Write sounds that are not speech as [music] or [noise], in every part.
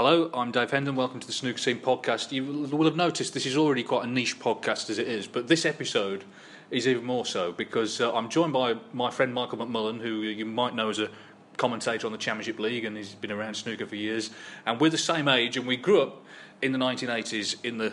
Hello, I'm Dave Hendon. Welcome to the Snooker Scene podcast. You will have noticed this is already quite a niche podcast as it is, but this episode is even more so because uh, I'm joined by my friend Michael McMullen, who you might know as a commentator on the Championship League and he's been around snooker for years. And we're the same age, and we grew up in the 1980s in the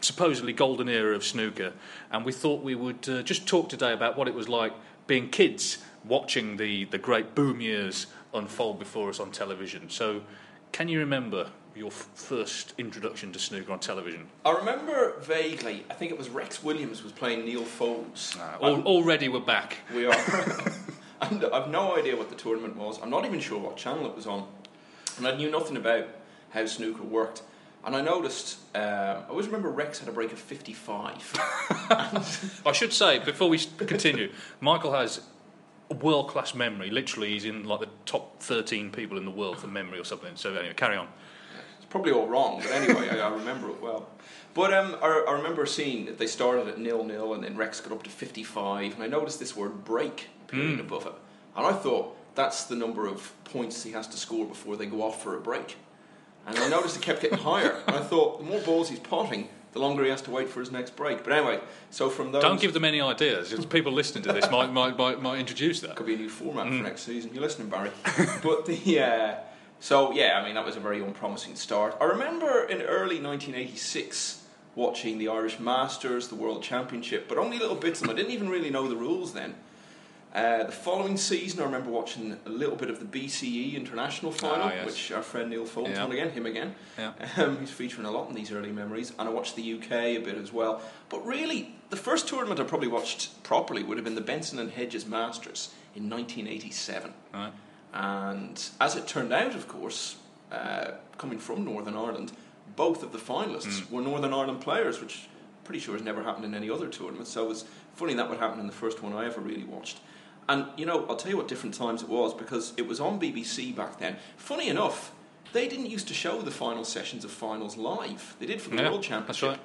supposedly golden era of snooker. And we thought we would uh, just talk today about what it was like being kids watching the, the great boom years unfold before us on television. So, can you remember your f- first introduction to snooker on television? I remember vaguely. I think it was Rex Williams was playing Neil Foulds. Uh, al- already we're back. We are. [laughs] and I've no idea what the tournament was. I'm not even sure what channel it was on, and I knew nothing about how snooker worked. And I noticed. Um, I always remember Rex had a break of 55. [laughs] I should say before we continue, Michael has world class memory. Literally, he's in like the top 13 people in the world for memory or something. So anyway, carry on. It's probably all wrong, but anyway, I, I remember it well. But um, I, I remember seeing that they started at nil nil, and then Rex got up to 55, and I noticed this word break appearing above it. And I thought that's the number of points he has to score before they go off for a break. And I noticed it kept getting higher, and I thought the more balls he's potting, the longer he has to wait for his next break. But anyway, so from those. Don't give them any ideas. People listening to this might, might, might, might introduce that. Could be a new format for next season. You're listening, Barry. [laughs] but the uh, so yeah, I mean that was a very unpromising start. I remember in early 1986 watching the Irish Masters, the World Championship, but only little bits of them. I didn't even really know the rules then. Uh, the following season, I remember watching a little bit of the BCE International Final, Ah, yes. which our friend Neil Foulds Yeah. won again, him again. Yeah. Um, he's featuring a lot in these early memories, and I watched the UK a bit as well. But really, the first tournament I probably watched properly would have been the Benson and Hedges Masters in 1987. Right. And as it turned out, of course, uh, coming from Northern Ireland, both of the finalists were Northern Ireland players, which I'm pretty sure has never happened in any other tournament. So it was funny that would happen in the first one I ever really watched. And you know, I'll tell you what different times it was because it was on BBC back then. Funny enough, they didn't used to show the final sessions of finals live. They did for the Yeah, World that's Championship. right.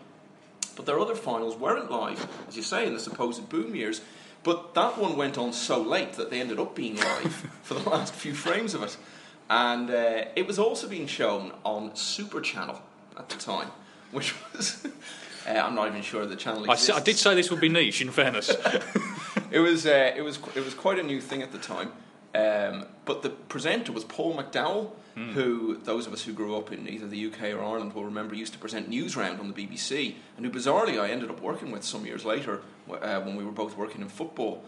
But their other finals weren't live, as you say, in the supposed boom years. But that one went on so late that they ended up being live [laughs] for the last few frames of it. And uh, it was also being shown on Super Channel at the time, which was. [laughs] Uh, I'm not even sure the channel I, exists. s- I did say this would be niche, in fairness. [laughs] [laughs] it was uh, it was it was quite a new thing at the time. Um, but the presenter was Paul McDowell, who those of us who grew up in either the UK or Ireland will remember used to present Newsround on the BBC, and who bizarrely I ended up working with some years later uh, when we were both working in football.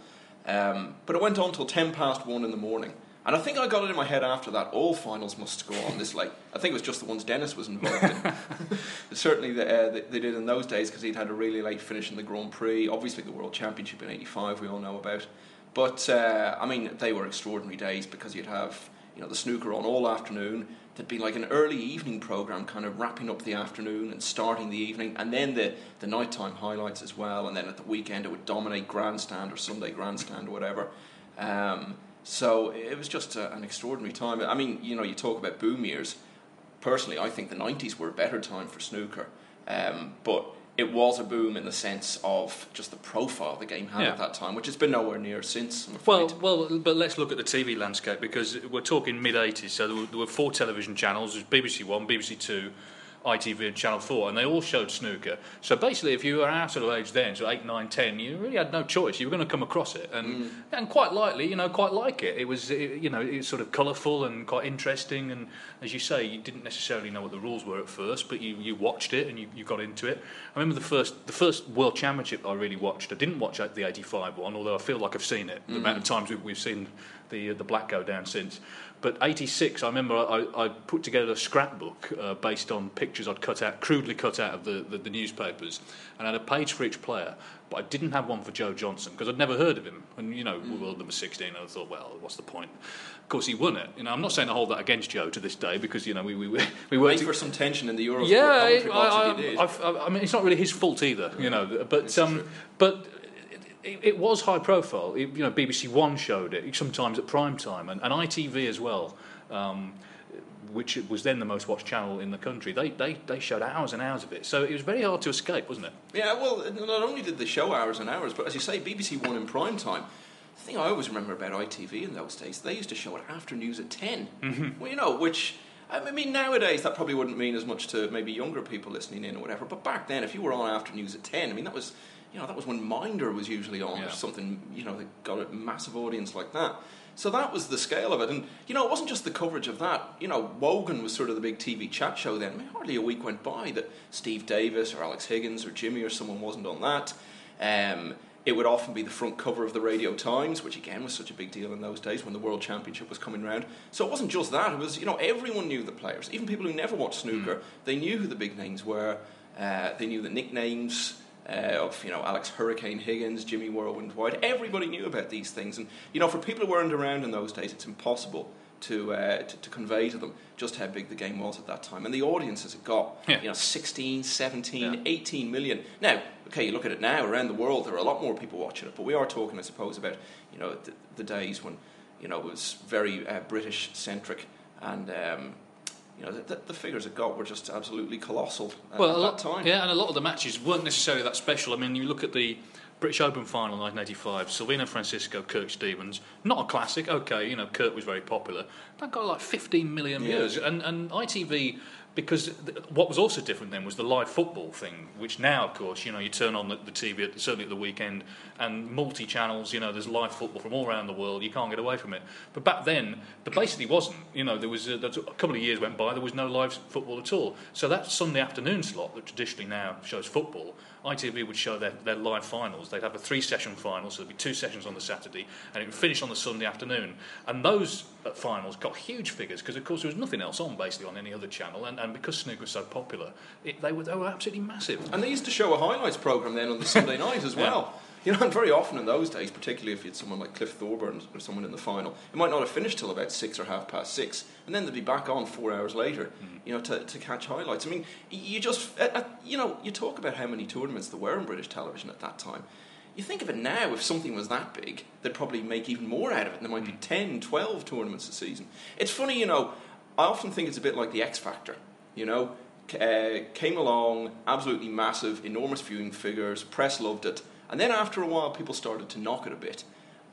Um, but it went on till ten past one in the morning, and I think I got it in my head after that all finals must go on this late. I think it was just the ones Dennis was involved in. [laughs] Certainly, the, uh, they, they did in those days because he'd had a really late finish in the Grand Prix. Obviously, the World Championship in '85 we all know about. But uh, I mean, they were extraordinary days because you'd have you know the snooker on all afternoon. There'd be like an early evening program, kind of wrapping up the afternoon and starting the evening, and then the the nighttime highlights as well. And then at the weekend, it would dominate grandstand or Sunday grandstand or whatever. Um, So it was just a, an extraordinary time. I mean, you know, you talk about boom years. Personally, I think the 90s were a better time for snooker. Um, but it was a boom in the sense of just the profile the game had Yeah. at that time, which has been nowhere near since. Well, well, but let's look at the TV landscape because we're talking mid '80s. So there were, there were four television channels: BBC One, BBC Two, ITV, and Channel Four, and they all showed snooker. So basically, if you were our sort of age then, so eight, nine, ten, you really had no choice. You were going to come across it, and mm. and quite likely, you know, quite like it. It was, it, you know, it was sort of colourful and quite interesting, and as you say, you didn't necessarily know what the rules were at first, but you, you watched it and you, you got into it. I remember the first the first World Championship I really watched. I didn't watch uh, the '85 one, although I feel like I've seen it. The amount of mm. times we've, we've seen the uh, the black go down since. But '86, I remember I, I put together a scrapbook uh, based on pictures I'd cut out, crudely cut out of the, the, the newspapers, and I had a page for each player. But I didn't have one for Joe Johnson because I'd never heard of him. And you know, world number 16, I thought, well, what's the point? Of course, he won it. You know, I'm not saying I hold that against Joe to this day because you know we we we, [laughs] we worked. For some tension in the Eurosport Yeah, I, I, if you did. I've- I, mean, it's not really his fault either, you know. But um, but it, it was high profile. It, you know, BBC One showed it sometimes at prime time, and, and ITV as well. Um, which was then the most watched channel in the country. They, they, they showed hours and hours of it. So it was very hard to escape, wasn't it? Yeah, well, not only did they show hours and hours, but as you say, BBC One in prime time. The thing I always remember about ITV in those days, they used to show it after news at 10. Mm-hmm. Well, you know, which, I mean, nowadays that probably wouldn't mean as much to maybe younger people listening in or whatever, but back then, if you were on after news at 10, I mean, that was, you know, that was when Minder was usually on Yeah. or something, you know, that got a massive audience like that. So that was the scale of it. And, you know, it wasn't just the coverage of that. You know, Wogan was sort of the big TV chat show then. I mean, hardly a week went by that Steve Davis or Alex Higgins or Jimmy or someone wasn't on that. Um, it would often be the front cover of the Radio Times, which again was such a big deal in those days when the World Championship was coming round. So it wasn't just that; it was you know everyone knew the players, even people who never watched snooker. They knew who the big names were. Uh, they knew the nicknames uh, of you know Alex Hurricane Higgins, Jimmy Whirlwind White. Everybody knew about these things, and you know for people who weren't around in those days, it's impossible to, uh, to to convey to them just how big the game was at that time and the audiences it got. Yeah. You know, 16, 17, Yeah. 18 million. Now, okay, you look at it now around the world, there are a lot more people watching it, but we are talking, I suppose, about you know the, the days when you know it was very uh, British centric and. Um, you know, the, the, figures it got were just absolutely colossal uh, well, at a lot, that time. Yeah, and a lot of the matches weren't necessarily that special. I mean, you look at the British Open final 1985, Silvino Francisco, Kirk Stevens. Not a classic, okay, you know, Kirk was very popular. That got like 15 million Yeah. views. And, and ITV, because th- what was also different then was the live football thing, which now, of course, you know, you turn on the, the TV, at, certainly at the weekend, and multi channels, you know, there's live football from all around the world, you can't get away from it. But back then, there basically wasn't. You know, there was a, there was a couple of years went by, there was no live football at all. So that Sunday afternoon slot that traditionally now shows football, ITV would show their, their live finals. They'd have a three session final, so there'd be two sessions on the Saturday, and it would finish on the Sunday afternoon. And those uh, finals got huge figures because, of course, there was nothing else on basically on any other channel, and, and because snooker was so popular, it, they, were, they were absolutely massive. And they used to show a highlights program then on the Sunday [laughs] night as well. You know, and very often in those days, particularly if you had someone like Cliff Thorburn or someone in the final, it might not have finished till about six or half past six, and then they'd be back on four hours later, you know, to, to catch highlights. I mean, you just, uh, uh, you know, you talk about how many tournaments there were in British television at that time. You think of it now, if something was that big, they'd probably make even more out of it. and There might be 10, 12 tournaments a season. It's funny, you know, I often think it's a bit like the X Factor, you know. Uh, came along, absolutely massive, enormous viewing figures, press loved it, and then after a while, people started to knock it a bit.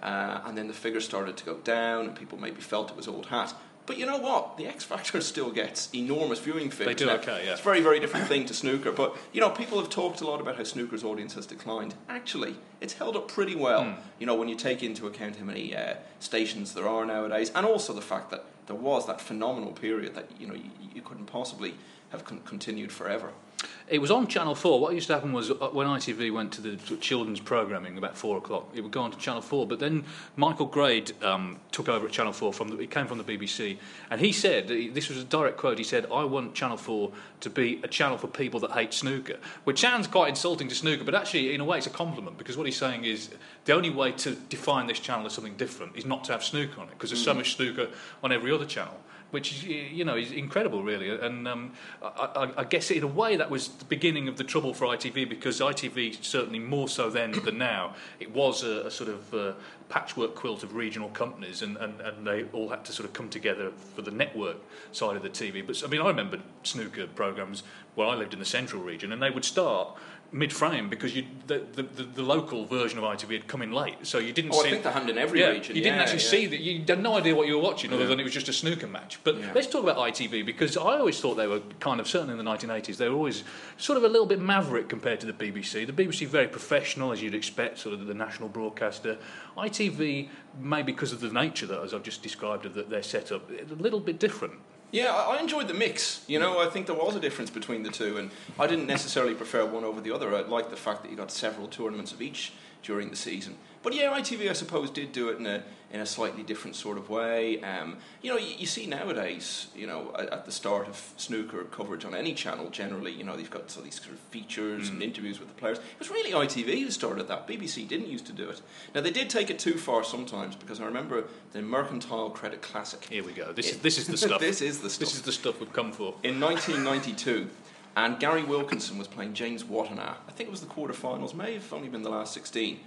Uh, and then the figures started to go down, and people maybe felt it was old hat. But you know what? The X Factor [laughs] still gets enormous viewing figures. They do Now, okay, yeah. It's a very, very different thing to snooker. But you know, people have talked a lot about how snooker's audience has declined. Actually, it's held up pretty well. Hmm. You know, when you take into account how many uh, stations there are nowadays, and also the fact that there was that phenomenal period that you know you, you couldn't possibly have con- continued forever. It was on Channel 4. What used to happen was uh, when ITV went to the children's programming about 4 o'clock, it would go on to Channel 4. But then Michael Grade um, took over at Channel 4. From the, he came from the BBC. And he said, this was a direct quote, he said, I want Channel 4 to be a channel for people that hate snooker. Which sounds quite insulting to snooker, but actually, in a way, it's a compliment because what he's saying is the only way to define this channel as something different is not to have snooker on it because there's so much snooker on every other channel. Which is you know is incredible, really. And um, I, I, guess in a way that was the beginning of the trouble for ITV because ITV certainly more so then than now. It was a, a sort of uh, patchwork quilt of regional companies, and, and, and they all had to sort of come together for the network side of the TV. But I mean, I remember snooker programs where I lived in the central region, and they would start mid-frame because you, the, the, the, local version of ITV had come in late, so you didn't. Oh, see, I think they happened in every yeah, region. You didn't yeah, actually yeah. see that. You had no idea what you were watching, other than it was just a snooker match. But let's talk about ITV because I always thought they were kind of certainly in the 1980s. They were always sort of a little bit maverick compared to the BBC. The BBC very professional, as you'd expect, sort of the national broadcaster. ITV, maybe because of the nature that, as I've just described, of their setup, a little bit different. Yeah, I enjoyed the mix. You know, I think there was a difference between the two, and I didn't necessarily prefer one over the other. I liked the fact that you got several tournaments of each during the season. But yeah, ITV, I suppose, did do it in a in a slightly different sort of way. Um, you know, you, you, see nowadays, you know, at, at, the start of snooker coverage on any channel, generally, you know, they've got so these sort of features mm. and interviews with the players. It was really ITV who started that. BBC didn't used to do it. Now they did take it too far sometimes because I remember the Mercantile Credit Classic. Here we go. This it, is this is the [laughs] stuff. this is the stuff. This is the stuff we've come for. In 1992. And Gary Wilkinson was playing James Wattana. I think it was the quarterfinals, may have only been the last 16.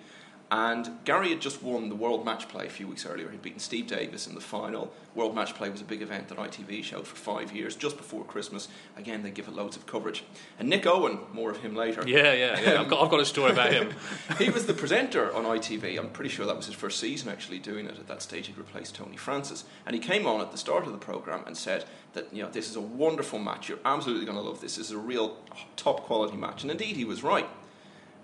And Gary had just won the World Match Play a few weeks earlier. He'd beaten Steve Davis in the final. World Match Play was a big event that ITV showed for five years, just before Christmas. Again, they give it loads of coverage. And Nick Owen, more of him later. Yeah, yeah, yeah. I've, got, I've got a story about him. [laughs] he was the presenter on ITV. I'm pretty sure that was his first season actually doing it. At that stage, he'd replaced Tony Francis. And he came on at the start of the programme and said that, you know, this is a wonderful match. You're absolutely going to love this. This is a real top quality match. And indeed, he was right.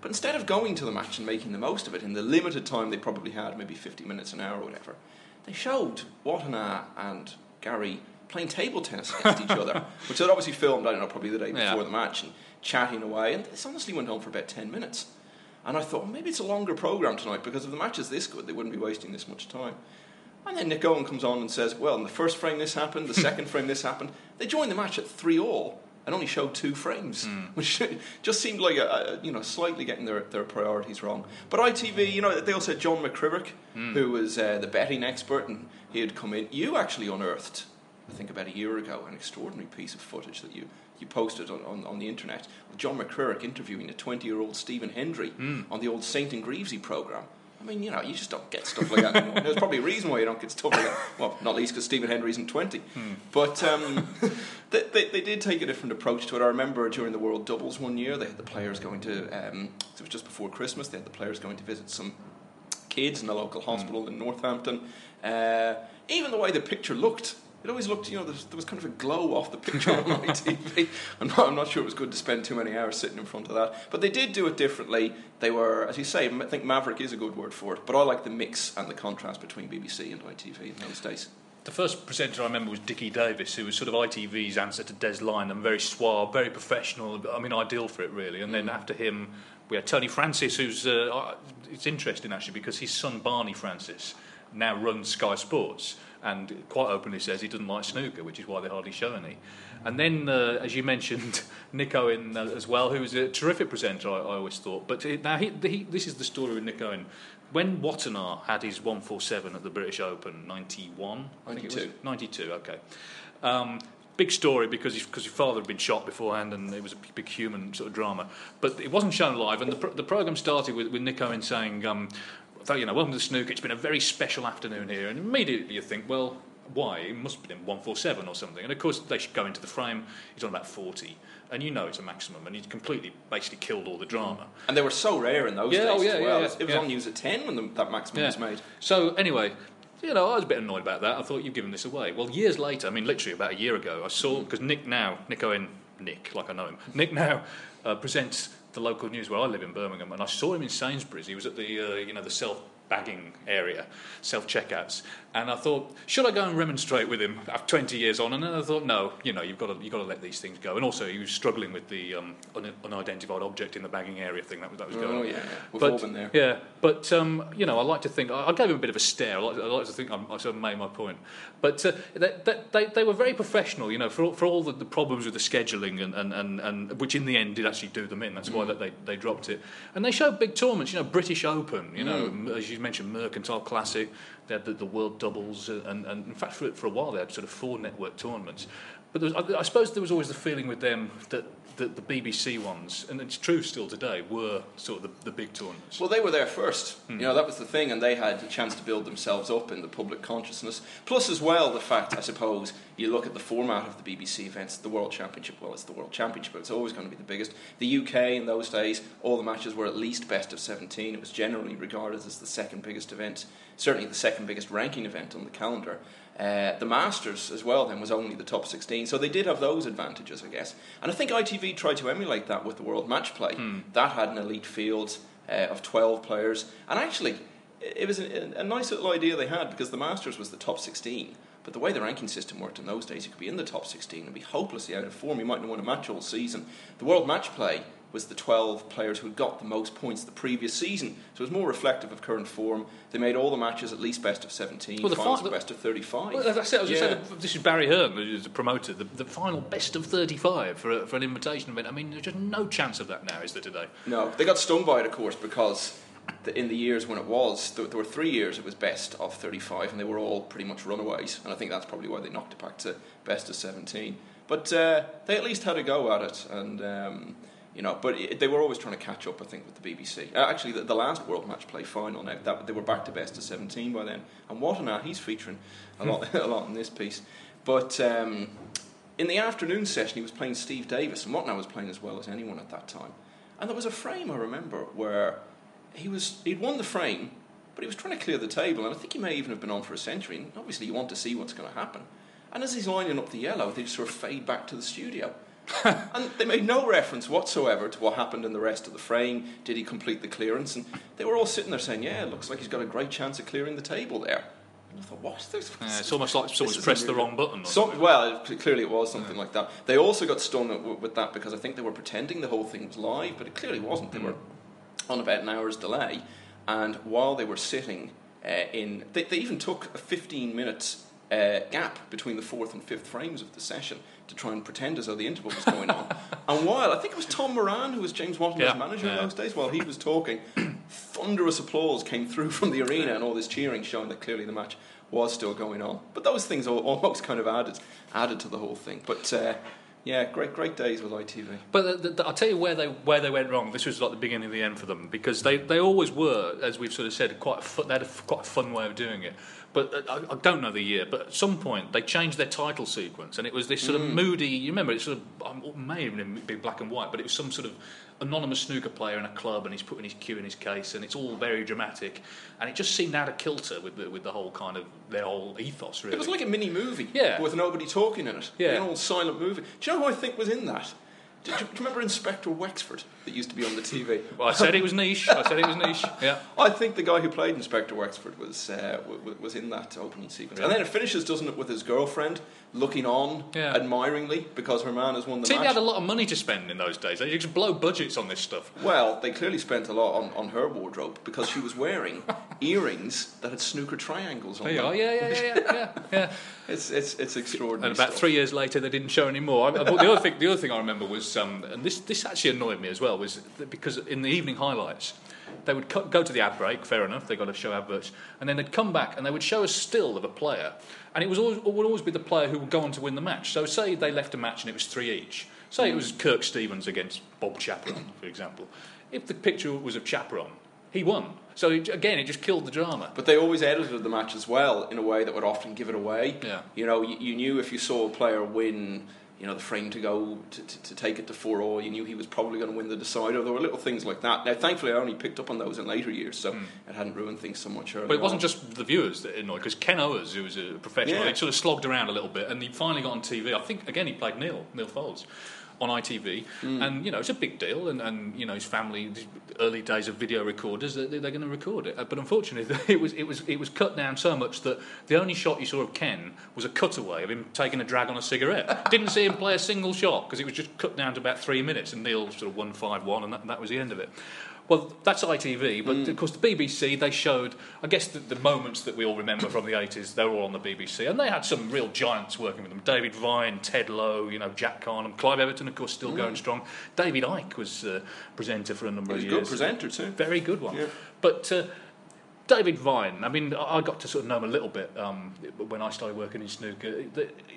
But instead of going to the match and making the most of it in the limited time they probably had, maybe 50 minutes an hour or whatever, they showed Wattana and Gary playing table tennis against each other, [laughs] which they'd obviously filmed, I don't know, probably the day before yeah. the match and chatting away. And this honestly went on for about 10 minutes. And I thought, well, maybe it's a longer programme tonight because if the match is this good, they wouldn't be wasting this much time. And then Nick Owen comes on and says, well, in the first frame this happened, the second [laughs] frame this happened. They joined the match at 3 all and only showed two frames, mm. [laughs] which just seemed like a, a, you know slightly getting their, their priorities wrong. But ITV, you know, they also had John McCririck, mm. who was uh, the betting expert, and he had come in. You actually unearthed, I think, about a year ago, an extraordinary piece of footage that you you posted on, on, on the internet John McCririck interviewing a 20 year old Stephen Hendry mm. on the old Saint and Greavesy programme. I mean, you know, you just don't get stuff like that anymore. There's probably a reason why you don't get stuff like that. Well, not least because Stephen Hendry isn't 20. Hmm. But um, [laughs] they, they, they, did take a different approach to it. I remember during the World Doubles one year, they had the players going to, um, it was just before Christmas, they had the players going to visit some kids in a local hospital hmm. in Northampton. Uh, even the way the picture looked, it always looked, you know, there was kind of a glow off the picture on ITV. [laughs] I'm not, I'm not sure it was good to spend too many hours sitting in front of that. But they did do it differently. They were, as you say, I think maverick is a good word for it. But I like the mix and the contrast between BBC and ITV in those days. The first presenter I remember was Dickie Davies, who was sort of ITV's answer to Des Lynam, and very suave, very professional. I mean, ideal for it, really. And then mm. after him, we had Tony Francis, who's. Uh, it's interesting, actually, because his son, Barney Francis, now runs Sky Sports and quite openly says he doesn't like snooker, which is why they hardly show any. And then, uh, as you mentioned, [laughs] Nick Owen uh, as well, who was a terrific presenter, I, I always thought. But it, now, he, he, this is the story with Nick Owen. When Wattana had his 147 at the British Open, 91, 92. 92, okay. Um, big story because his, because his father had been shot beforehand and it was a big human sort of drama. But it wasn't shown live, and the, the programme started with, with Nick Owen saying, um, you know, welcome to the snooker. It's been a very special afternoon here. And immediately you think, well, why? It must have been 147 or something. And of course, they should go into the frame. He's on about 40. And you know it's a maximum. And he's completely, basically killed all the drama. And they were so rare in those yeah, days oh, yeah, as well. Yeah, yeah, it was on news at 10 when the, that maximum was made. So, anyway, you know, I was a bit annoyed about that. I thought you've given this away. Well, years later, I mean, literally about a year ago, I saw, because Nick now, Nick Owen, Nick, like I know him, Nick now uh, presents the local news where I live in Birmingham, and I saw him in Sainsbury's. He was at the, uh, you know, the self bagging area, self checkouts. And I thought, should I go and remonstrate with him after 20 years on? And then I thought, no, you know, you've got to, you've got to let these things go. And also, he was struggling with the um, un- unidentified object in the bagging area thing that was, that was going oh, on. yeah, yeah. We've but, all been there. Yeah, but, um, you know, I like to think, I, I, gave him a bit of a stare. I like, I like to think I'm, I sort of made my point. But uh, they, they, they, were very professional, you know, for, for all the, the problems with the scheduling, and, and, and, and, which in the end did actually do them in. That's mm. why that they, they dropped it. And they showed big tournaments, you know, British Open, you know, mm. as you you mentioned Mercantile Classic, they had the, the World Doubles, uh, and, and in fact, for, for a while they had sort of four network tournaments. But was, I, I, suppose there was always the feeling with them that the, the, BBC ones, and it's true still today, were sort of the, the big tournaments. Well, they were there first. Hmm. You know, that was the thing, and they had a chance to build themselves up in the public consciousness. Plus, as well, the fact, I suppose, you look at the format of the BBC events, the World Championship, well, it's the World Championship, but it's always going to be the biggest. The UK in those days, all the matches were at least best of 17. It was generally regarded as the second biggest event, certainly the second biggest ranking event on the calendar. Uh, the Masters as well then was only the top 16, so they did have those advantages, I guess. And I think ITV tried to emulate that with the World Match Play. Hmm. That had an elite field uh, of 12 players, and actually, it was a, a, nice little idea they had because the Masters was the top 16. But the way the ranking system worked in those days, you could be in the top 16 and be hopelessly out of form. You might not win a match all season. The World Match Play was the 12 players who had got the most points the previous season. So it was more reflective of current form. They made all the matches at least best of 17, well, the finals fi- best of 35. Well, that's it. I was yeah. going to say, this is Barry Hearn, who's the promoter, the, the final best of 35 for, a, for an invitation event. I mean, there's just no chance of that now, is there, today? No. They got stung by it, of course, because in the years when it was, there, were three years it was best of 35, and they were all pretty much runaways. And I think that's probably why they knocked it back to best of 17. But uh, they at least had a go at it, and um, you know, but it, they were always trying to catch up, I think, with the BBC. Uh, actually, the, the, last World Match Play final, now that they were back to best of 17 by then, and what an he's featuring a lot, [laughs] a lot in this piece. But um, in the afternoon session, he was playing Steve Davis, and Wattana was playing as well as anyone at that time. And there was a frame I remember where he was he'd won the frame, but he was trying to clear the table, and I think he may even have been on for a century. And obviously, you want to see what's going to happen. And as he's lining up the yellow, they just sort of fade back to the studio. [laughs] and they made no reference whatsoever to what happened in the rest of the frame. Did he complete the clearance? And they were all sitting there saying, "Yeah, it looks like he's got a great chance of clearing the table there." And I thought, "What? This, yeah, it's almost like someone's pressed the wrong button." Some, well, clearly it was something yeah. like that. They also got stung with that because I think they were pretending the whole thing was live, but it clearly wasn't. They mm. were on about an hour's delay, and while they were sitting uh, in, they, they even took a 15 minutes uh, gap between the fourth and fifth frames of the session to try and pretend as though the interval was going on. [laughs] and while I think it was Tom Moran who was James Wattana's yeah, manager yeah. in those days, while he was talking, thunderous applause came through from the arena and all this cheering, showing that clearly the match was still going on. But those things almost kind of added added to the whole thing. But uh, yeah, great, great days with ITV. But the, the, I'll tell you where they where they went wrong. This was like the beginning of the end for them because they, they always were, as we've sort of said, quite a fun, they had a, quite a fun way of doing it. But uh, I, I, don't know the year. But at some point they changed their title sequence, and it was this sort mm. of moody. You remember it sort of um, may even be black and white, but it was some sort of anonymous snooker player in a club and he's putting his cue in his case and it's all very dramatic and it just seemed out of kilter with the, with the whole kind of their whole ethos really. It was like a mini movie yeah. with nobody talking in it. Yeah. An old silent movie. Do you know who I think was in that? Do you, do you, remember Inspector Wexford that used to be on the TV? well, I said it was niche. I said it was niche. [laughs] Yeah. I think the guy who played Inspector Wexford was uh, w- was in that opening sequence, really? and then it finishes, doesn't it, with his girlfriend looking on yeah. admiringly because her man has won the TV match. They had a lot of money to spend in those days. They just blow budgets on this stuff. Well, they clearly spent a lot on, on her wardrobe because she was wearing [laughs] earrings that had snooker triangles on there them. Oh yeah, yeah, yeah, yeah, [laughs] yeah. it's, it's, it's extraordinary. And about stuff. three years later, they didn't show any more. I, the other thing, the other thing I remember was, um, and this this actually annoyed me as well, was because in the evening highlights they would go to the ad break, fair enough, they've got to show adverts, and then they'd come back and they would show a still of a player, and it was always, it would always be the player who would go on to win the match. So, say they left a match and it was three each. Say it was Kirk Stevens against Bob Chaperon, for example. If the picture was of Chaperon, he won. So it, again, it just killed the drama. But they always edited the match as well in a way that would often give it away. Yeah. You know, you, you knew if you saw a player win you know, the frame to go to, to, to take it to 4 all. You knew he was probably going to win the decider. There were little things like that. Now, thankfully, I only picked up on those in later years, so mm. it hadn't ruined things so much earlier. But it wasn't on. just the viewers that annoyed, because Ken Owers, who was a professional, yeah. he sort of slogged around a little bit, and he finally got on TV. I think, again, he played Neil, Neil Foulds on ITV, mm. and you know it's a big deal, and, and you know his family, early days of video recorders, they're, they're going to record it. But unfortunately, [laughs] it was it was it was cut down so much that the only shot you saw of Ken was a cutaway of him taking a drag on a cigarette. [laughs] Didn't see him play a single shot because it was just cut down to about three minutes, and Neil sort of won five one, and that, that was the end of it. Well, that's ITV, but mm. of course the BBC they showed. I guess the, the, moments that we all remember from the eighties, they were all on the BBC, and they had some real giants working with them. David Vine, Ted Lowe, you know, Jack Karnehm, Clive Everton, of course, still mm. going strong. David Icke was uh, presenter for a number of years. Good presenter too. Very good one. Yeah. But. Uh, David Vine. I mean, I I got to sort of know him a little bit um, when I started working in snooker.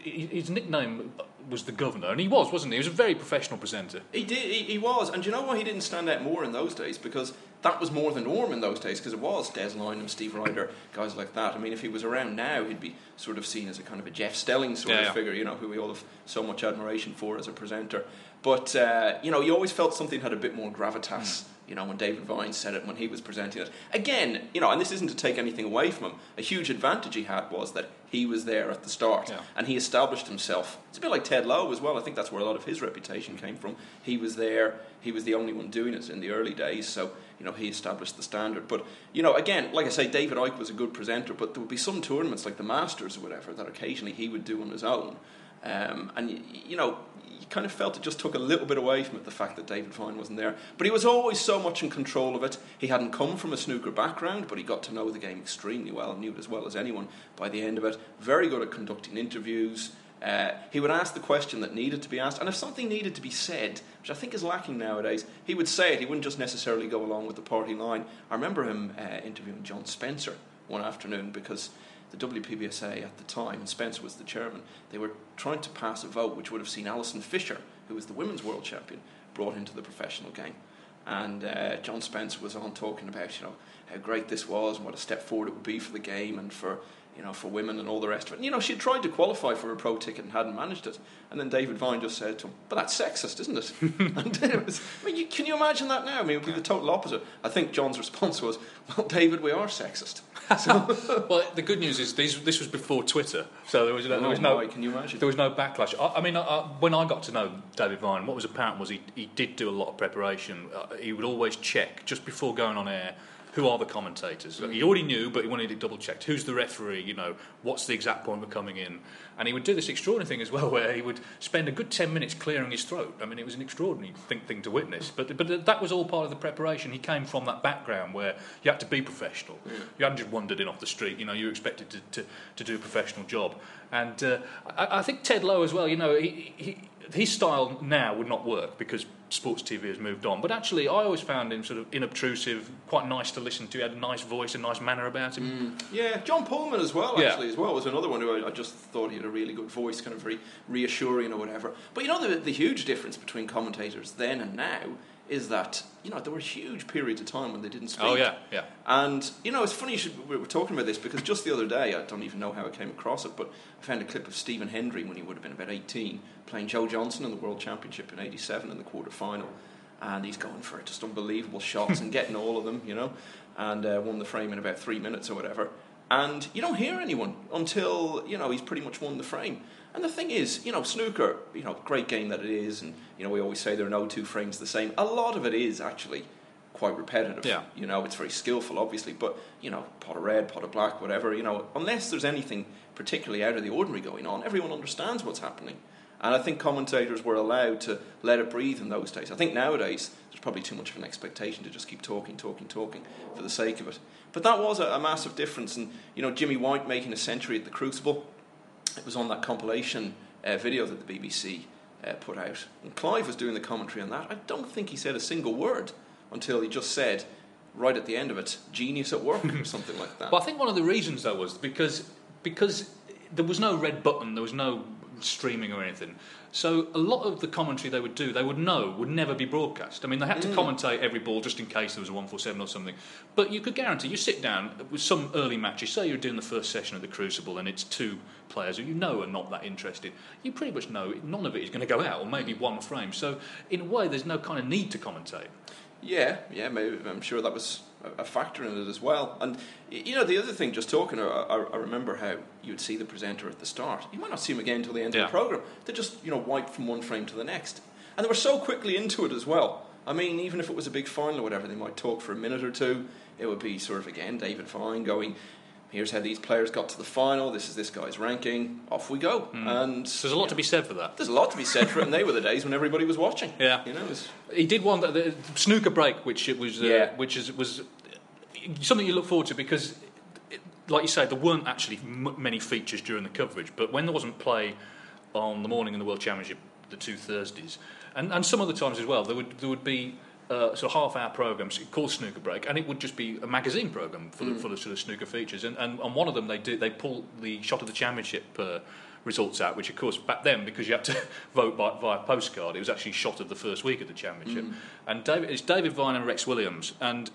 His nickname was the Governor, and he was, wasn't he? He was a very professional presenter. He did. He, he was, and do you know why he didn't stand out more in those days? Because that was more the norm in those days. Because it was Des Lynam, Steve Rider, guys like that. I mean, if he was around now, he'd be sort of seen as a kind of a Jeff Stelling sort Yeah, of yeah. figure. You know, who we all have so much admiration for as a presenter. But uh, you know, you always felt something had a bit more gravitas. You know, when David Vine said it, when he was presenting it. Again, you know, and this isn't to take anything away from him. A huge advantage he had was that he was there at the start Yeah. and he established himself. It's a bit like Ted Lowe as well. I think that's where a lot of his reputation came from. He was there. He was the only one doing it in the early days. So you know he established the standard. But you know, again, like I say, David Icke was a good presenter. But there would be some tournaments like the Masters or whatever that occasionally he would do on his own. Um, and y- you know, you kind of felt it just took a little bit away from it, the fact that David Vine wasn't there. But he was always so much in control of it. He hadn't come from a snooker background, but he got to know the game extremely well and knew it as well as anyone by the end of it. Very good at conducting interviews. Uh, he would ask the question that needed to be asked, and if something needed to be said, which I think is lacking nowadays, he would say it. He wouldn't just necessarily go along with the party line. I remember him uh, interviewing John Spencer one afternoon because the WPBSA at the time, and Spencer was the chairman, they were trying to pass a vote which would have seen Alison Fisher, who was the women's world champion, brought into the professional game. And uh, John Spence was on talking about, you know, how great this was and what a step forward it would be for the game and for, you know, for women and all the rest of it. And, you know, she tried to qualify for a pro ticket and hadn't managed it. And then David Vine just said to him, "But that's sexist, isn't it?" [laughs] [laughs] and it was, I mean, you, can you imagine that now? I mean, it would be the total opposite. I think John's response was, "Well, David, we are sexist." [laughs] well, the good news is these, this was before Twitter, so there was, there Oh was no. can you imagine? There was no backlash. I, I mean, I, I, when I got to know David Vine, what was apparent was he, he did do a lot of preparation. Uh, he would always check just before going on air. Who are the commentators? He already knew, but he wanted it double checked. Who's the referee? You know, what's the exact point we're coming in? And he would do this extraordinary thing as well, [laughs] where he would spend a good ten minutes clearing his throat. I mean, it was an extraordinary thing, thing to witness. But but that was all part of the preparation. He came from that background where you had to be professional. You hadn't just wandered in off the street. You know, you were expected to, to, to do a professional job. And uh, I, I think Ted Lowe as well. You know, he, he, his style now would not work because sports TV has moved on. But actually, I always found him sort of inobtrusive, quite nice to listen to. He had a nice voice, a nice manner about him. Mm. Yeah, John Pulman as well, Yeah. actually, as well, was another one who I, I just thought he had a really good voice, kind of very reassuring or whatever. But you know, the, the huge difference between commentators then and now is that, you know, there were huge periods of time when they didn't speak. Oh yeah, yeah. And, you know, it's funny you should, we were talking about this because just the other day, I don't even know how I came across it, but I found a clip of Stephen Hendry when he would have been about 18, playing Joe Johnson in the World Championship in 87 in the quarter final. And he's going for just unbelievable shots and getting all of them, you know, and uh, won the frame in about three minutes or whatever. And you don't hear anyone until, you know, he's pretty much won the frame. And the thing is, you know, snooker, you know, great game that it is, and, you know, we always say there are no two frames the same. A lot of it is actually quite repetitive. Yeah. You know, it's very skillful, obviously, but you know, pot of red, pot of black, whatever. You know, unless there's anything particularly out of the ordinary going on, everyone understands what's happening. And I think commentators were allowed to let it breathe in those days. I think nowadays there's probably too much of an expectation to just keep talking, talking, talking for the sake of it. But that was a, a massive difference. And you know, Jimmy White making a century at the Crucible, it was on that compilation uh, video that the BBC uh, put out. And Clive was doing the commentary on that. I don't think he said a single word until he just said, right at the end of it, genius at work or [laughs] something like that. But I think one of the reasons though was because because there was no red button, there was no streaming or anything. So a lot of the commentary they would do, they would know would never be broadcast. I mean, they had to mm. commentate every ball just in case there was a one four seven or something. But you could guarantee you sit down with some early matches. Say you're doing the first session of the Crucible and it's two players who you know are not that interested. You pretty much know none of it is going to go out, or maybe mm. one frame. So in a way, there's no kind of need to commentate. Yeah, yeah, maybe, I'm sure that was a- factor in it as well. And you know, the other thing, just talking, I, I I remember how you'd see the presenter at the start. You might not see him again until the end Yeah. of the program. They just you know wipe from one frame to the next, and they were so quickly into it as well. I mean, even if it was a big final or whatever, they might talk for a minute or two. It would be sort of again David Vine going. Here's how these players got to the final. This is this guy's ranking. Off we go. And there's a lot to be said for that. there's a lot to be said for it, and they were the days when everybody was watching. Yeah. you know. Was, He did one that the snooker break, which it was, uh, Yeah. which is was something you look forward to because, it, like you say, there weren't actually m- many features during the coverage. But when there wasn't play on the morning in the World Championship, the two Thursdays, and, and some other times as well, there would there would be. Uh, sort of half-hour programs called Snooker Break, and it would just be a magazine program full, Mm. of, full of sort of snooker features. And, and on one of them, they do they pull the shot of the championship. Uh, Results out, which of course back then because you had to [laughs] vote by, via postcard, it was actually shot of the first week of the championship. Mm. And David, it's David Vine and Rex Williams. And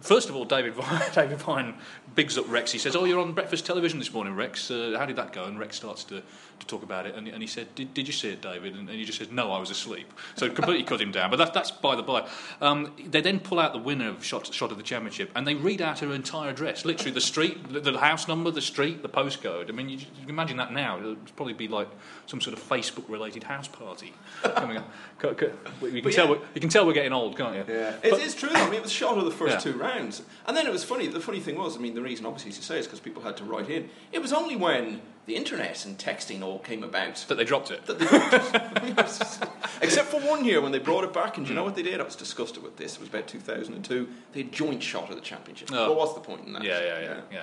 first of all, David Vine, [laughs] David Vine bigs up Rex. He says, "Oh, you're on breakfast television this morning, Rex. Uh, how did that go?" And Rex starts to, to talk about it, and, and he said, did, "Did you see it, David?" And, and he just said, "No, I was asleep." So completely cut him down. But that, that's by the by. Um, they then pull out the winner of shot, shot of the championship, and they read out her entire address, literally the street, the, the house number, the street, the postcode. I mean, you, you can imagine that now. It'll probably be like some sort of Facebook-related house party coming up. Co- co- You can tell yeah. we're, you can tell we're getting old, can't you? Yeah, it But- is true. Though. I mean, it was shot of the first Yeah. two rounds, and then it was funny. The funny thing was, I mean, the reason obviously to say is because people had to write in. It was only when the internet and texting all came about that they dropped it. that they [laughs] Except for one year when they brought it back, and do you know what they did? I was disgusted with this. It was about 2002. They had joint shot of the championship. Oh. What was the point in that? Yeah, yeah, yeah, yeah.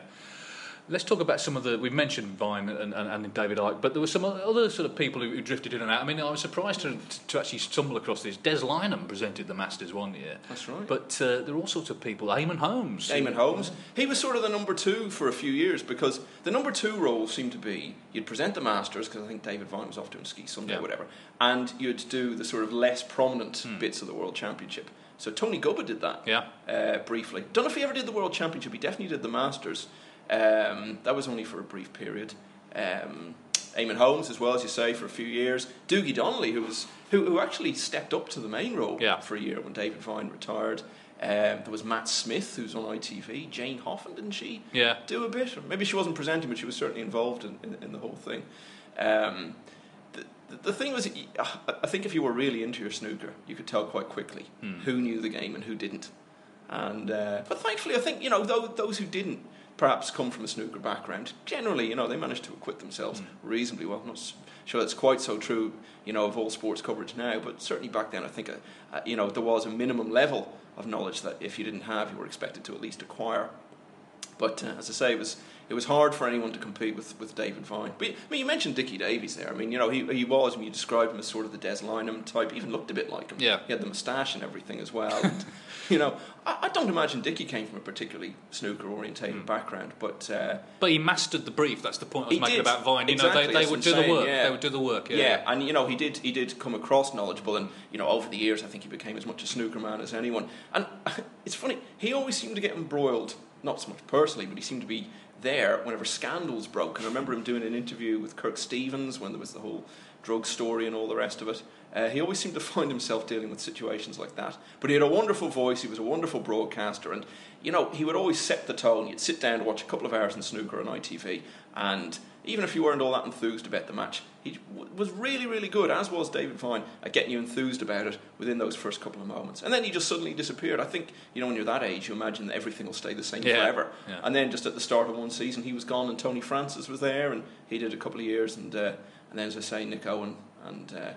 Let's talk about some of the. We've mentioned Vine and, and, and David Icke, but there were some other sort of people who, who drifted in and out. I mean, I was surprised to, to actually stumble across this. Des Lynam presented the Masters one year. That's right. But uh, there are all sorts of people. Eamonn Holmes. Eamonn Holmes. He was sort of the number two for a few years because the number two role seemed to be you'd present the Masters because I think David Vine was off doing ski Sunday Yeah. or whatever, and you'd do the sort of less prominent Hmm. bits of the World Championship. So Tony Gubba did that. Yeah. Uh, briefly. Don't know if he ever did the World Championship. He definitely did the Masters. Um, that was only for a brief period. Um, Eamonn Holmes, as well as you say, for a few years. Dougie Donnelly, who was who, who actually stepped up to the main role Yeah. for a year when David Vine retired. Um, there was Matt Smith, who's on ITV. Jane Hoffman, didn't she? Yeah. Do a bit. Maybe she wasn't presenting, but she was certainly involved in, in, in the whole thing. Um, the, the, thing was, I think if you were really into your snooker, you could tell quite quickly Hmm. who knew the game and who didn't. And uh, but thankfully, I think you know those, those who didn't perhaps come from a snooker background, generally, you know, they managed to acquit themselves reasonably well. I'm not sure that's quite so true, you know, of all sports coverage now, but certainly back then, I think, uh, uh, you know, there was a minimum level of knowledge that if you didn't have, you were expected to at least acquire. But uh, as I say, it was it was hard for anyone to compete with, with David Vine. But I mean, you mentioned Dickie Davies there. I mean, you know, he, he was. I mean, you described him as sort of the Des Lynam type. He even looked a bit like him. Yeah. he had the moustache and everything as well. And, [laughs] you know, I, I don't imagine Dickie came from a particularly snooker orientated background, but. Uh, But he mastered the brief. That's the point I was making did. about Vine. You Exactly, know, they, they would do the work. yeah. They would do the work. Yeah. yeah, and you know he did he did come across knowledgeable, and you know over the years I think he became as much a snooker man as anyone. And [laughs] it's funny, he always seemed to get embroiled, not so much personally, but he seemed to be there whenever scandals broke. And I remember him doing an interview with Kirk Stevens when there was the whole drug story and all the rest of it. Uh, he always seemed to find himself dealing with situations like that. But he had a wonderful voice. He was a wonderful broadcaster, and you know he would always set the tone. You'd sit down to watch a couple of hours in snooker on ITV, and even if you weren't all that enthused about the match, he w- was really, really good, as was David Vine, at getting you enthused about it within those first couple of moments. And then he just suddenly disappeared. I think, you know, when you're that age, you imagine that everything will stay the same Yeah, forever. yeah. And then just at the start of one season, he was gone, and Tony Francis was there, and he did a couple of years. And, uh, and then, as I say, Nick Owen and, uh,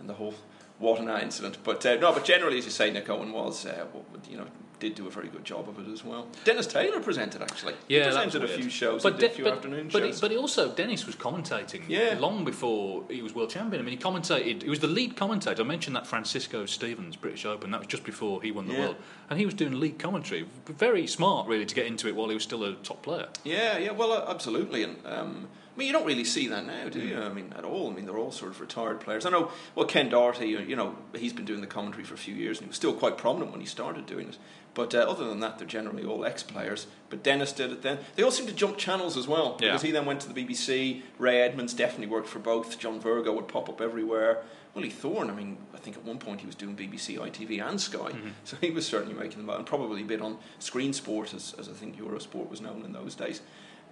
and the whole Wattana incident. But uh, no, but generally, as you say, Nick Owen was, uh, you know, did do a very good job of it as well. Dennis Taylor presented actually. Yeah, he presented a few shows. But, De- a few but, afternoon but, shows. He, but he also Dennis was commentating Yeah. long before he was world champion. I mean, he commentated. He was the lead commentator. I mentioned that Francisco Stevens British Open. That was just before he won the Yeah. world, and he was doing lead commentary. Very smart, really, to get into it while he was still a top player. Yeah, yeah, well, uh, absolutely. And um, I mean, you don't really see that now, do you? I mean, at all. I mean, they're all sort of retired players. I know, well, Ken Doherty, you know, he's been doing the commentary for a few years, and he was still quite prominent when he started doing it. But uh, other than that, they're generally all ex-players. But Dennis did it then. They all seem to jump channels as well, Yeah. because he then went to the BBC. Ray Edmonds definitely worked for both. John Virgo would pop up everywhere. Willie Thorne, I mean, I think at one point he was doing BBC, ITV, and Sky, [laughs] so he was certainly making them out, and probably a bit on Screen Sport, as, as I think Eurosport was known in those days.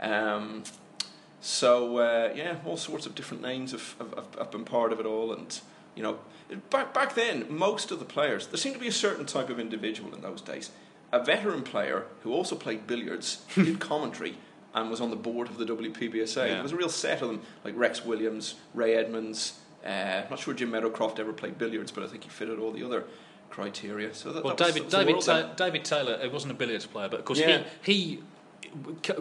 Um, so uh, yeah, all sorts of different names have, have, have- been part of it all, and you know, back back then, most of the players there seemed to be a certain type of individual in those days, a veteran player who also played billiards, [laughs] did commentary, and was on the board of the WPBSA. Yeah. There was a real set of them, like Rex Williams, Ray Edmonds. Uh, I'm not sure Jim Meadowcroft ever played billiards, but I think he fitted all the other criteria. So that, Well, that was- David that was David Ta- David Taylor. He wasn't a billiards player, but of course Yeah. he he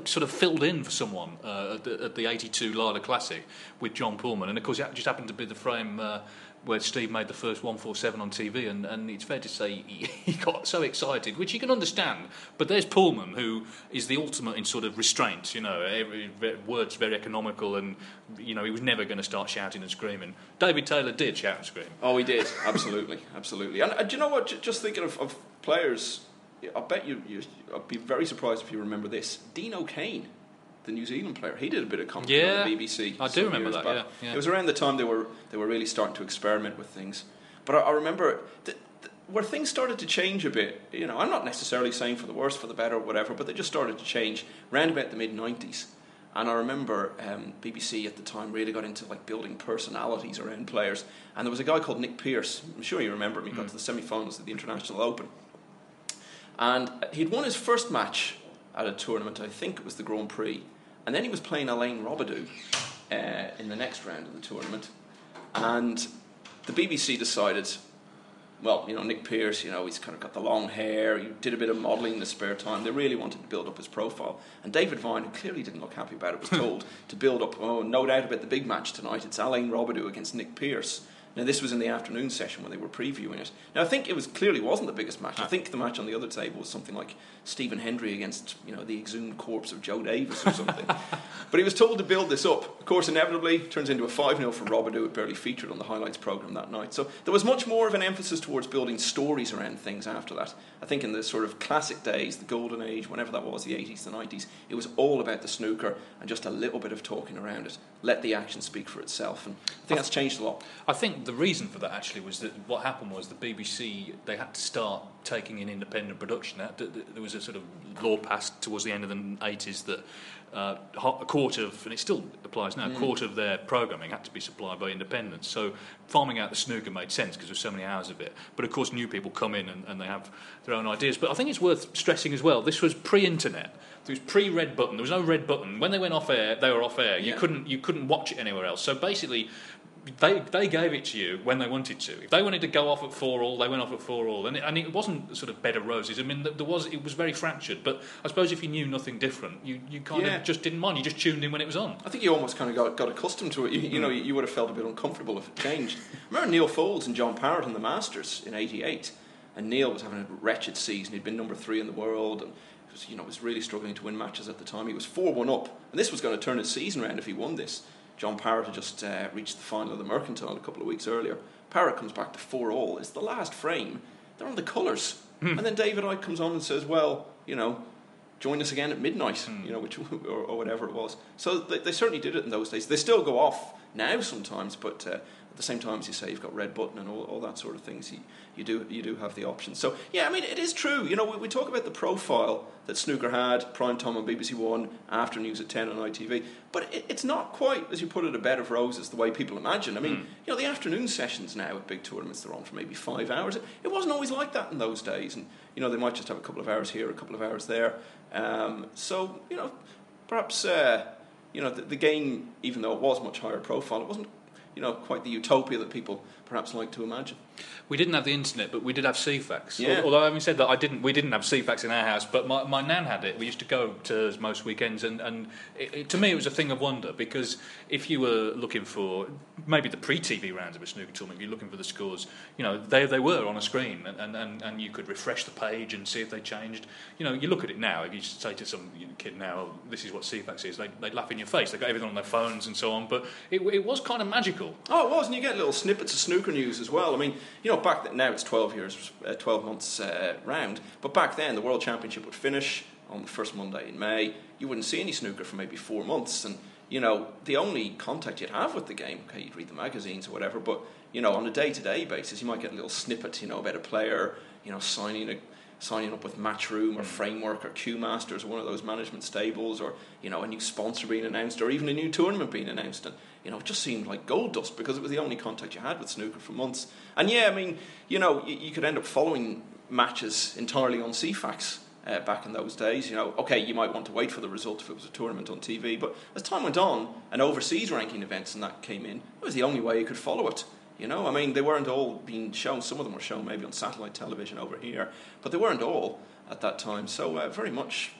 sort of filled in for someone uh, at, the, at, the, 82 Lada Classic with John Pulman. And of course, it just happened to be the frame uh, where Steve made the first 147 on TV. And, and it's fair to say he, [laughs] he, got so excited, which you can understand. But there's Pulman, who is the ultimate in sort of restraint. You know, every, words very economical, and, you know, he was never going to start shouting and screaming. David Taylor did shout and scream. Oh, he did. Absolutely. Absolutely. And, and do you know what? Just thinking of, of players I bet you, you, I'd be very surprised if you remember this. Dean O'Kane, the New Zealand player, he did a bit of commentary yeah, on the BBC. I do remember that. Yeah, yeah, it was around the time they were they were really starting to experiment with things. But I, I remember th- th- where things started to change a bit. You know, I'm not necessarily saying for the worse, for the better, or whatever, but they just started to change around about the mid '90s. And I remember um, BBC at the time really got into like building personalities around players. And there was a guy called Nick Pearce. I'm sure you remember him. He got mm. to the semi-finals of the International Open and he'd won his first match at a tournament, I think it was the Grand Prix. And then he was playing Alain Robidoux uh, in the next round of the tournament. And the BBC decided, well, you know, Nick Pearce, you know, he's kind of got the long hair, he did a bit of modelling in the spare time. They really wanted to build up his profile. And David Vine, who clearly didn't look happy about it, was [laughs] told to build up, oh, no doubt about the big match tonight. It's Alain Robidoux against Nick Pearce. Now, this was in the afternoon session when they were previewing it. Now, I think it was clearly wasn't the biggest match. I think the match on the other table was something like Stephen Hendry against you know the exhumed corpse of Joe Davis or something. [laughs] but he was told to build this up. Of course, inevitably turns into a five 0 for Robert, Robidoux. It barely featured on the highlights program that night. So there was much more of an emphasis towards building stories around things after that. I think in the sort of classic days, the golden age, whenever that was, the 80s, the 90s, it was all about the snooker and just a little bit of talking around it. Let the action speak for itself. And I think that's changed a lot. I think the reason for that actually was that what happened was the BBC they had to start taking in independent production. There was a sort of law passed towards the end of the 80s that uh, a quarter of, and it still applies now, a mm. quarter of their programming had to be supplied by independents. So farming out the snooker made sense because there's so many hours of it. But of course, new people come in and, and they have their own ideas. But I think it's worth stressing as well. This was pre-internet. There was pre-red button. There was no red button. When they went off air, they were off air. You yeah. couldn't you couldn't watch it anywhere else. So basically, they they gave it to you when they wanted to. If they wanted to go off at four all, they went off at four all, and it, and it wasn't sort of bed of roses. I mean, there was it was very fractured. But I suppose if you knew nothing different, you, you kind yeah. of just didn't mind. You just tuned in when it was on. I think you almost kind of got, got accustomed to it. You, you know, you, you, would have felt a bit uncomfortable if it changed. remember Neil Foulds and John Parrott in the Masters in '88, and Neil was having a wretched season. He'd been number three in the world, and was, you know was really struggling to win matches at the time. He was four one up, and this was going to turn his season around if he won this. John Parrott had just uh, reached the final of the Mercantile a couple of weeks earlier. Parrott comes back to four all. It's the last frame. They're on the colours. Hmm. And then David Icke comes on and says, well, you know, join us again at midnight, hmm. you know, which [laughs] or, or, whatever it was. So they, they, certainly did it in those days. They still go off now sometimes, but uh, at the same time, as you say, you've got red button and all, all that sort of things. You, you do you do have the option. So yeah, I mean, it is true. You know, we, we talk about the profile that snooker had, prime time on BBC One, after news at ten on ITV, but it, it's not quite as you put it a bed of roses the way people imagine. I mean, mm. you know, the afternoon sessions now at big tournaments they're on for maybe five hours. It, it wasn't always like that in those days, and you know they might just have a couple of hours here, a couple of hours there. Um, so you know, perhaps. Uh, you know, the, the game, even though it was much higher profile, it wasn't you know, quite the utopia that people perhaps like to imagine. We didn't have the internet, but we did have Ceefax. Yeah. Although having said that, I didn't. We didn't have Ceefax in our house, but my, my nan had it. We used to go to most weekends, and, and it, it, to me, it was a thing of wonder because if you were looking for maybe the pre-TV rounds of a snooker tournament, if you're looking for the scores. You know, they they were on a screen, and, and, and, you could refresh the page and see if they changed. You know, you look at it now. If you say to some kid now, "This is what Ceefax is," they they laugh in your face. They got everything on their phones and so on. But it, it was kind of magical. Oh, it was, and you get little snippets of snooker news as well. I mean, you know, back then, now it's 12 years, uh, 12 months uh, round, but back then the World Championship would finish on the first Monday in May. You wouldn't see any snooker for maybe four months, and you know, the only contact you'd have with the game, okay, you'd read the magazines or whatever, but you know, on a day-to-day basis, you might get a little snippet, you know, about a player, you know, signing a signing up with Matchroom or Framework or Cue Masters or one of those management stables or you know a new sponsor being announced or even a new tournament being announced and you know, it just seemed like gold dust because it was the only contact you had with snooker for months. And yeah, I mean, you know, you, you could end up following matches entirely on Ceefax. Uh, back in those days, you know, okay, you might want to wait for the result if it was a tournament on TV, but as time went on and overseas ranking events and that came in, it was the only way you could follow it. You know, I mean, they weren't all being shown. Some of them were shown maybe on satellite television over here, but they weren't all at that time. So uh, very much,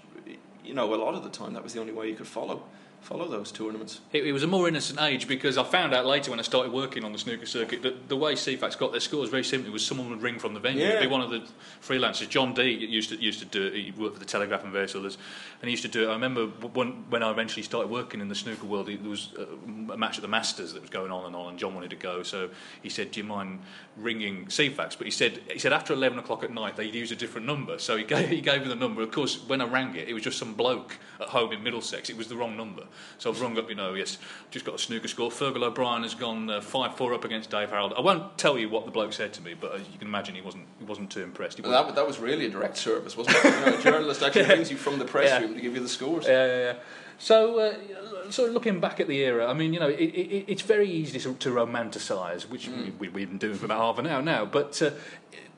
you know, a lot of the time that was the only way you could follow follow those tournaments. It, it, was a more innocent age because I found out later when I started working on the snooker circuit that the way Ceefax got their scores very simply was someone would ring from the venue. Yeah. It'd be one of the freelancers. John Dee used to used to do it. He worked for the Telegraph and various others, and he used to do it. I remember when, when I eventually started working in the snooker world, there was uh, a match at the Masters that was going on and on, and John wanted to go, so he said, "Do you mind ringing Ceefax?" But he said he said after eleven o'clock at night they'd use a different number, so he gave he gave me the number. Of course, when I rang it, it was just some bloke at home in Middlesex. It was the wrong number, so I've rung up you know, yes, just got a snooker score. Fergal O'Brien has gone uh, five four up against Dave Harold. I won't tell you what the bloke said to me, but uh, you can imagine he wasn't he wasn't too impressed. Well, that, that was really a direct service, wasn't it? you know, a journalist [laughs] actually brings you from the press yeah. room to give you the scores. Yeah, yeah, yeah. So, uh, sort of looking back at the era, I mean, you know, it, it, it's very easy to, to romanticise, which mm. we, have been doing for about half an hour now, but. Uh,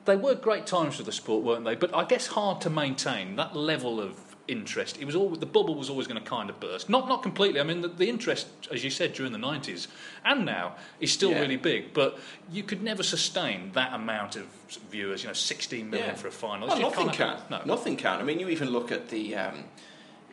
they were great times for the sport, weren't they? But I guess hard to maintain that level of interest. It was all the bubble was always going to kind of burst. Not not completely. I mean, the, the interest, as you said, during the nineties and now is still yeah. really big. But you could never sustain that amount of viewers. You know, sixteen million yeah. for a final. Well, nothing can. No. Nothing can. I mean, you even look at the. Um,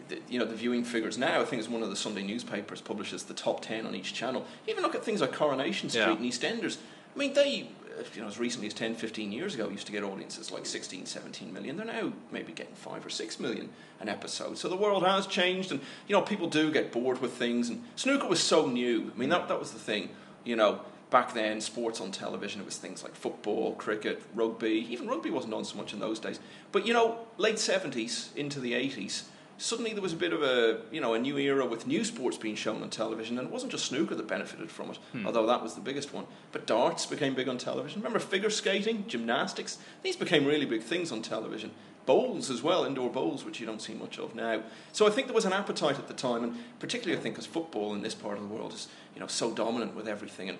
the, you know the viewing figures now. I think it's one of the Sunday newspapers publishes the top ten on each channel. even look at things like Coronation Street yeah. and EastEnders. I mean, they you know, as recently as 10, 15 years ago, used to get audiences like 16, 17 million. They're now maybe getting 5 or 6 million an episode. So the world has changed, and, you know, people do get bored with things. And snooker was so new. I mean, that, that was the thing. You know, back then, sports on television, it was things like football, cricket, rugby. Even rugby wasn't on so much in those days. But, you know, late 70s into the 80s, suddenly there was a bit of a you know a new era with new sports being shown on television, and it wasn't just snooker that benefited from it, hmm. although that was the biggest one. But darts became big on television. Remember figure skating, gymnastics? These became really big things on television. Bowls as well, indoor bowls, which you don't see much of now. So I think there was an appetite at the time, and particularly I think because football in this part of the world is you know so dominant with everything and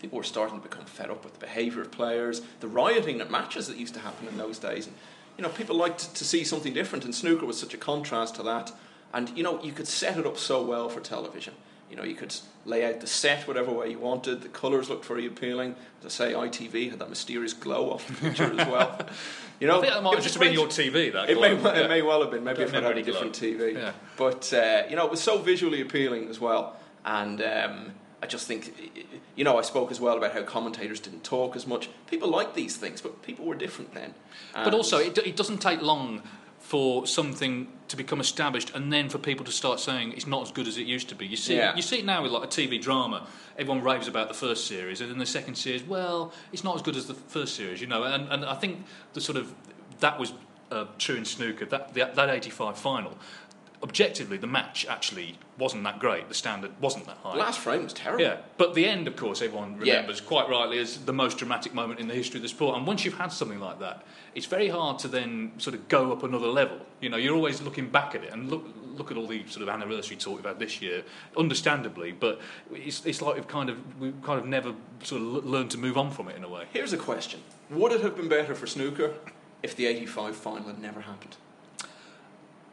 people were starting to become fed up with the behaviour of players, the rioting at matches that used to happen in those days. And you know, people liked to see something different, and snooker was such a contrast to that. And you know, you could set it up so well for television. You know, you could lay out the set whatever way you wanted. The colours looked very appealing. As I say, ITV had that mysterious glow off the picture as well. [laughs] You know, I think that might have just been your TV. That it may, yeah. it may well have been. Maybe if it had a different glow. TV. Yeah. But uh, you know, it was so visually appealing as well, and. Um, I just think, you know, I spoke as well about how commentators didn't talk as much. People like these things, but people were different then. And but also, it, it doesn't take long for something to become established and then for people to start saying it's not as good as it used to be. You see, yeah. you see it now with like a TV drama. Everyone raves about the first series, and then the second series, well, it's not as good as the first series, you know. And, and I think the sort of that was uh, true in snooker. That that '85 final objectively, the match actually wasn't that great. The standard wasn't that high. Last frame was terrible. Yeah, but the end, of course, everyone remembers yeah. quite rightly as the most dramatic moment in the history of the sport. And once you've had something like that, it's very hard to then sort of go up another level. You know, you're always looking back at it and look look at all the sort of anniversary talk we've had this year, understandably. But it's, it's like we've kind of we've kind of never sort of learned to move on from it in a way. Here's a question: Would it have been better for snooker if the '85 final had never happened?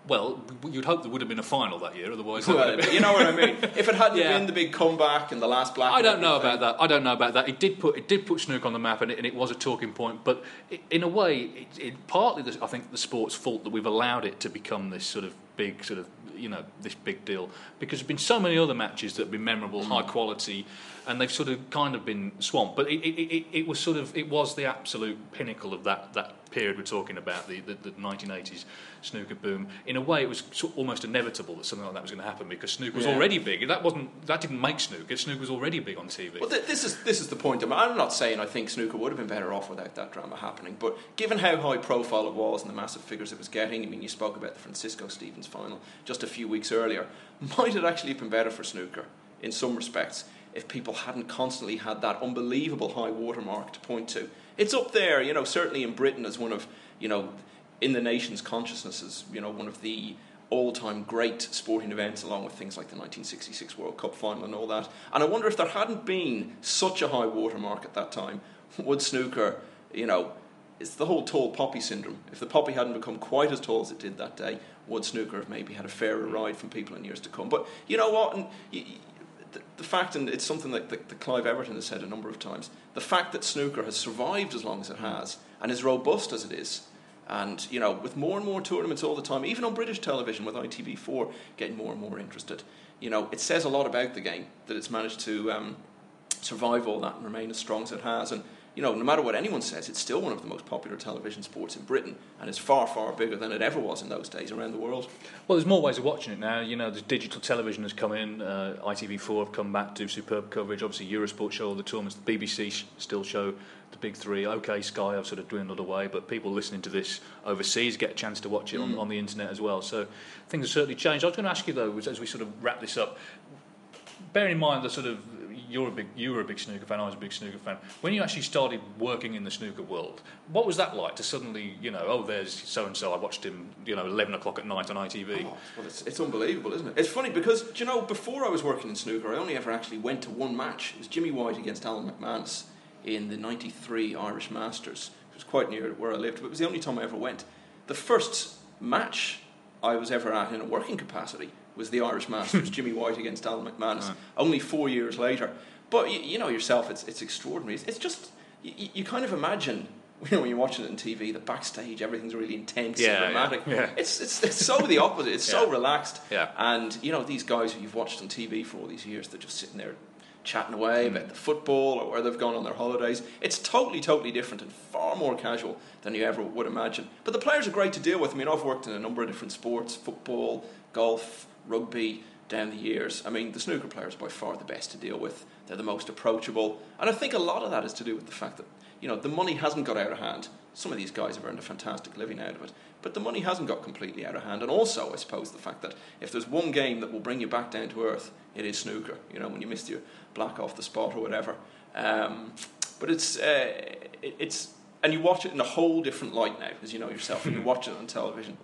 Well, you'd hope there would have been a final that year, otherwise. Well, you know what I mean. If it hadn't yeah. been the big comeback and the last black, I don't know about that. I don't know about that. It did put it did put Snook on the map, and it, and it was a talking point. But it, in a way, it, it partly, I think, the sport's fault that we've allowed it to become this sort of big sort of you know this big deal because there've been so many other matches that have been memorable, mm. high quality, and they've sort of kind of been swamped. But it, it, it, it, was sort of it was the absolute pinnacle of that that period we're talking about, the, the, the 1980s snooker boom. In a way, it was sort of almost inevitable that something like that was going to happen because snooker was yeah. already big. That wasn't that didn't make snooker. Snooker was already big on TV. Well, th- this is this is the point. I'm not saying I think snooker would have been better off without that drama happening, but given how high profile it was and the massive figures it was getting, I mean, you spoke about the Francisco Stevens final just a few weeks earlier. Might it actually have been better for snooker in some respects if people hadn't constantly had that unbelievable high watermark to point to? It's up there, you know, certainly in Britain as one of, you know, in the nation's consciousness as, you know, one of the all-time great sporting events along with things like the 1966 World Cup final and all that. And I wonder if there hadn't been such a high watermark at that time, would snooker, you know, it's the whole tall poppy syndrome. If the poppy hadn't become quite as tall as it did that day, would snooker have maybe had a fairer ride from people in years to come? But you know what? And the, fact, and it's something that, that, that Clive Everton has said a number of times, the fact that snooker has survived as long as it has and is robust as it is, And you know, with more and more tournaments all the time, even on British television with ITV4 getting more and more interested, you know, it says a lot about the game that it's managed to um, survive all that and remain as strong as it has. And you know, no matter what anyone says, it's still one of the most popular television sports in Britain, and it's far, far bigger than it ever was in those days around the world. Well, there's more ways of watching it now. You know, the digital television has come in. Uh, ITV4 have come back, do superb coverage. Obviously, Eurosport show all the tournaments. The BBC sh- still show the big three. OK, Sky have sort of dwindled away, but people listening to this overseas get a chance to watch it mm. on, on the internet as well. So things have certainly changed. I was going to ask you though, as we sort of wrap this up, bearing in mind the sort of you're a big you were a big snooker fan. I was a big snooker fan. When you actually started working in the snooker world, what was that like to suddenly you know oh there's so and so I watched him you know eleven o'clock at night on ITV. Oh, well, it's, it's unbelievable, isn't it? It's funny because you know before I was working in snooker, I only ever actually went to one match. It was Jimmy White against Alan McManus in the '93 Irish Masters. It was quite near where I lived, but it was the only time I ever went. The first match I was ever at in a working capacity was the Irish Masters, Jimmy White against Alan McManus, only four years later. But you, you, know yourself, it's, it's extraordinary. It's just, you, you, kind of imagine, [laughs] you know, when you're watching it on TV, the backstage, everything's really intense yeah, and dramatic. Yeah, yeah. It's, it's, it's so the opposite. It's so relaxed. Yeah. And, you know, these guys who you've watched on TV for all these years, they're just sitting there chatting away mm. about the football or where they've gone on their holidays. It's totally, totally different and far more casual than you ever would imagine. But the players are great to deal with. I mean, I've worked in a number of different sports football, golf, rugby down the years. I mean, the snooker players are by far the best to deal with. They're the most approachable. And I think a lot of that is to do with the fact that, you know, the money hasn't got out of hand. Some of these guys have earned a fantastic living out of it. But the money hasn't got completely out of hand. And also, I suppose, the fact that if there's one game that will bring you back down to earth, it is snooker. You know, when you missed your black off the spot or whatever. Um, but it's, uh, it, it's, and you watch it in a whole different light now, as you know yourself, and you [laughs] watch it on television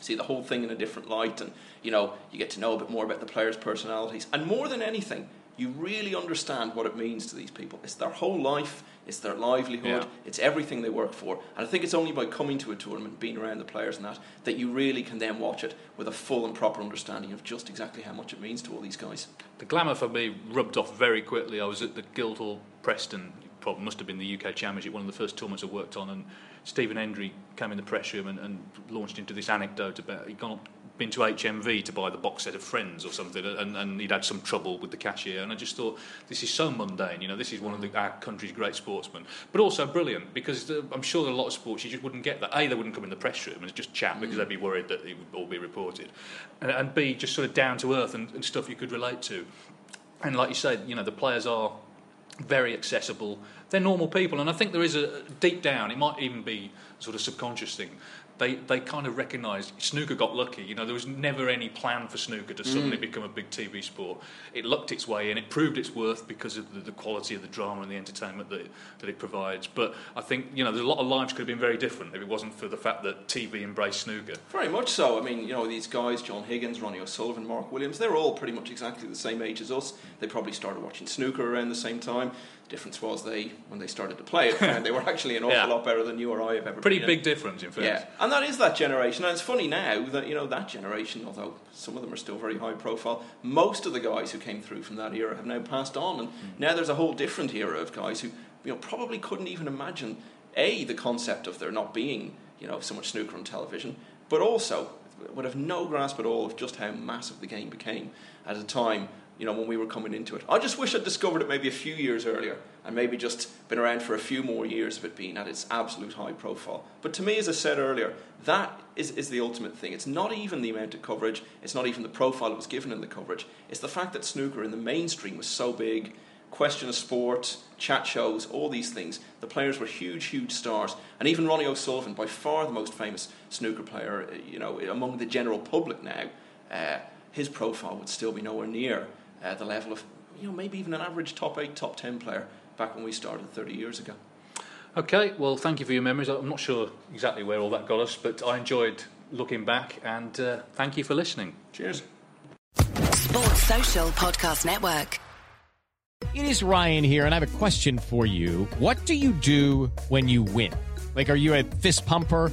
see the whole thing in a different light and you know you get to know a bit more about the players personalities and more than anything you really understand what it means to these people. It's their whole life it's their livelihood yeah. it's everything they work for. And i think it's only by coming to a tournament being around the players and that that you really can then watch it with a full and proper understanding of just exactly how much it means to all these guys. The glamour for me rubbed off very quickly. I was at the guildhall preston probably must have been the uk championship one of the first tournaments i worked on and Stephen Hendry came in the press room and, and launched into this anecdote about he'd gone been to HMV to buy the box set of Friends or something, and, and he'd had some trouble with the cashier. And I just thought, this is so mundane. You know, this is one of the, our country's great sportsmen, but also brilliant because the, I'm sure a lot of sports you just wouldn't get that. A, they wouldn't come in the press room and just chat because mm. they'd be worried that it would all be reported, and, and B, just sort of down to earth and, and stuff you could relate to. And like you said, you know, the players are very accessible. They're normal people, and I think there is a deep down. It might even be sort of subconscious thing they, they kind of recognised snooker got lucky. You know, there was never any plan for snooker to suddenly mm. become a big TV sport. It lucked its way in. It proved its worth because of the, the, quality of the drama and the entertainment that it, that it provides. But I think you know, there's a lot of lives could have been very different if it wasn't for the fact that TV embraced snooker. Very much so. I mean, you know, these guys, John Higgins, Ronnie O'Sullivan, Mark Williams, they're all pretty much exactly the same age as us. They probably started watching snooker around the same time difference was they when they started to play it, and [laughs] they were actually an awful yeah. lot better than you or I have ever. Pretty been big difference, in fact. Yeah, and that is that generation. And it's funny now that you know that generation, although some of them are still very high profile, most of the guys who came through from that era have now passed on, and mm. now there's a whole different era of guys who you know probably couldn't even imagine a the concept of there not being you know so much snooker on television, but also would have no grasp at all of just how massive the game became at a time you know, when we were coming into it. I just wish I'd discovered it maybe a few years earlier and maybe just been around for a few more years of it being at its absolute high profile. But to me, as I said earlier, that is, is the ultimate thing. It's not even the amount of coverage, it's not even the profile that was given in the coverage. It's the fact that snooker in the mainstream was so big. Question of sport, chat shows, all these things. The players were huge, huge stars, and even Ronnie O'Sullivan, by far the most famous snooker player, you know, among the general public now, uh, his profile would still be nowhere near uh, the level of, you know, maybe even an average top eight, top ten player back when we started 30 years ago. Okay, well, thank you for your memories. I'm not sure exactly where all that got us, but I enjoyed looking back, and uh, thank you for listening. Cheers. Sports Social Podcast Network. It is Ryan here, and I have a question for you. What do you do when you win? Like, are you a fist pumper?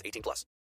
18 plus.